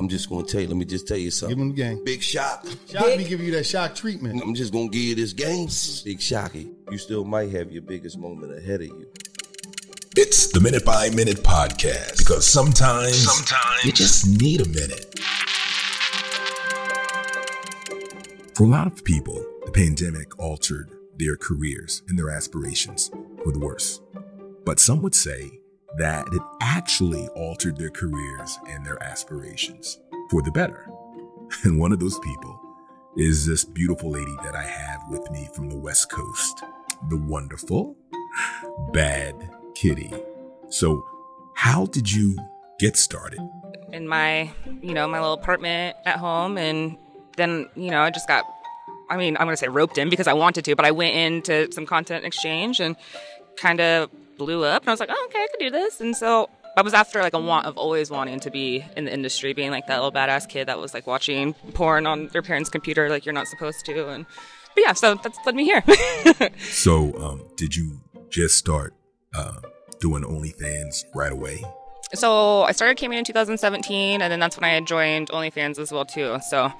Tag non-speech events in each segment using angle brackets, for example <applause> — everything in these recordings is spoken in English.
I'm just gonna tell you. Let me just tell you something. Give him the game. Big shock. Shock me give you that shock treatment. I'm just gonna give you this game. Big shocky. You still might have your biggest moment ahead of you. It's the Minute by Minute podcast because sometimes, sometimes you just need a minute. For a lot of people, the pandemic altered their careers and their aspirations for the worse. But some would say that it actually altered their careers and their aspirations for the better. <laughs> And one of those people is this beautiful lady that I have with me from the West Coast, the wonderful Bad Kitty. So, how did you get started? in my, you know, my little apartment at home. And then, you know, I just got, I mean, I'm going to say roped in because I wanted to, but I went into some content exchange and kind of blew up. And I was like, oh, okay, I could do this. And so I was after like a want of always wanting to be in the industry, being like that little badass kid that was like watching porn on their parents' computer like you're not supposed to. And, but yeah, so that's led me here. <laughs> So, um, did you just start uh, doing OnlyFans right away? So I started Camming in 2017, and then that's when I had joined OnlyFans as well too. So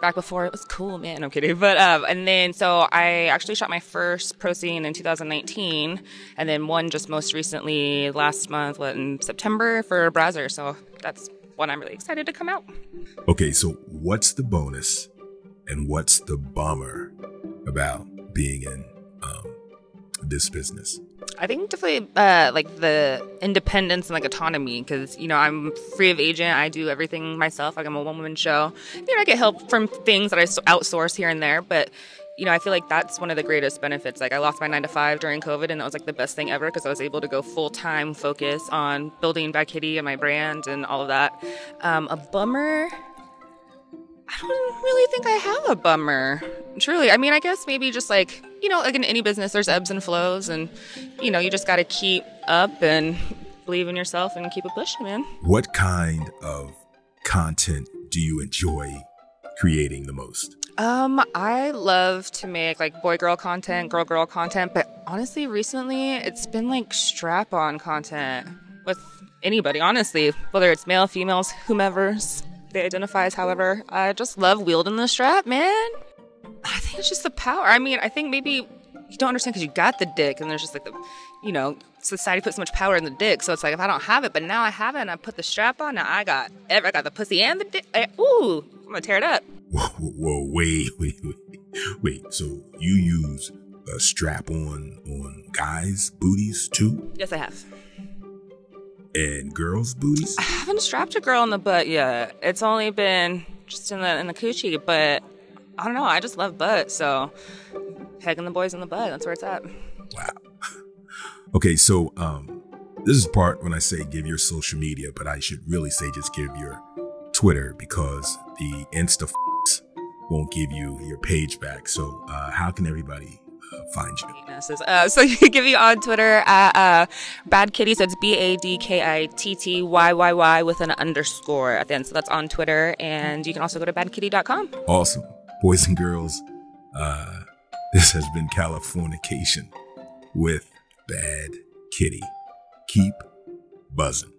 back before it was cool, man. I'm kidding, but um, and then so I actually shot my first pro scene in 2019, and then one just most recently last month, what in September for a Browser. So that's when I'm really excited to come out. Okay, so what's the bonus and what's the bummer about being in um, this business? I think definitely uh, like the independence and like autonomy because you know I'm free of agent. I do everything myself. Like I'm a one woman show. You know I get help from things that I outsource here and there, but you know I feel like that's one of the greatest benefits. Like I lost my nine to five during COVID, and that was like the best thing ever because I was able to go full time focus on building Bad Kitty and my brand and all of that. Um, a bummer. I don't really think I have a bummer. Truly. I mean, I guess maybe just like, you know, like in any business, there's ebbs and flows, and, you know, you just got to keep up and believe in yourself and keep it pushing, man. What kind of content do you enjoy creating the most? Um, I love to make like boy girl content, girl girl content, but honestly, recently it's been like strap on content with anybody, honestly, whether it's male, females, whomever's they identify as however. I just love wielding the strap, man. I think it's just the power. I mean, I think maybe you don't understand because you got the dick, and there's just like the, you know, society puts so much power in the dick. So it's like if I don't have it, but now I have it, and I put the strap on. Now I got, I got the pussy and the dick. eh, Ooh, I'm gonna tear it up. <laughs> Whoa, whoa, whoa, wait, <laughs> wait, wait, wait. So you use a strap on on guys' booties too, Yes, I have. And girls' booties? I haven't strapped a girl in the butt yet. It's only been just in the in the coochie, but I don't know. I just love butt, so pegging the boys in the butt. That's where it's at. Wow. <laughs> Okay, so um, this is the part when I say give your social media, but I should really say just give your Twitter because the Insta won't give you your page back. So uh, how can everybody find you? Uh, so <laughs> you can give me on Twitter at uh, Bad Kitty. So it's B A D K I T T Y Y Y with an underscore at the end. So that's on Twitter, and you can also go to badkitty.com. Awesome, boys and girls. Uh, this has been Californication with Bad Kitty. Keep buzzing.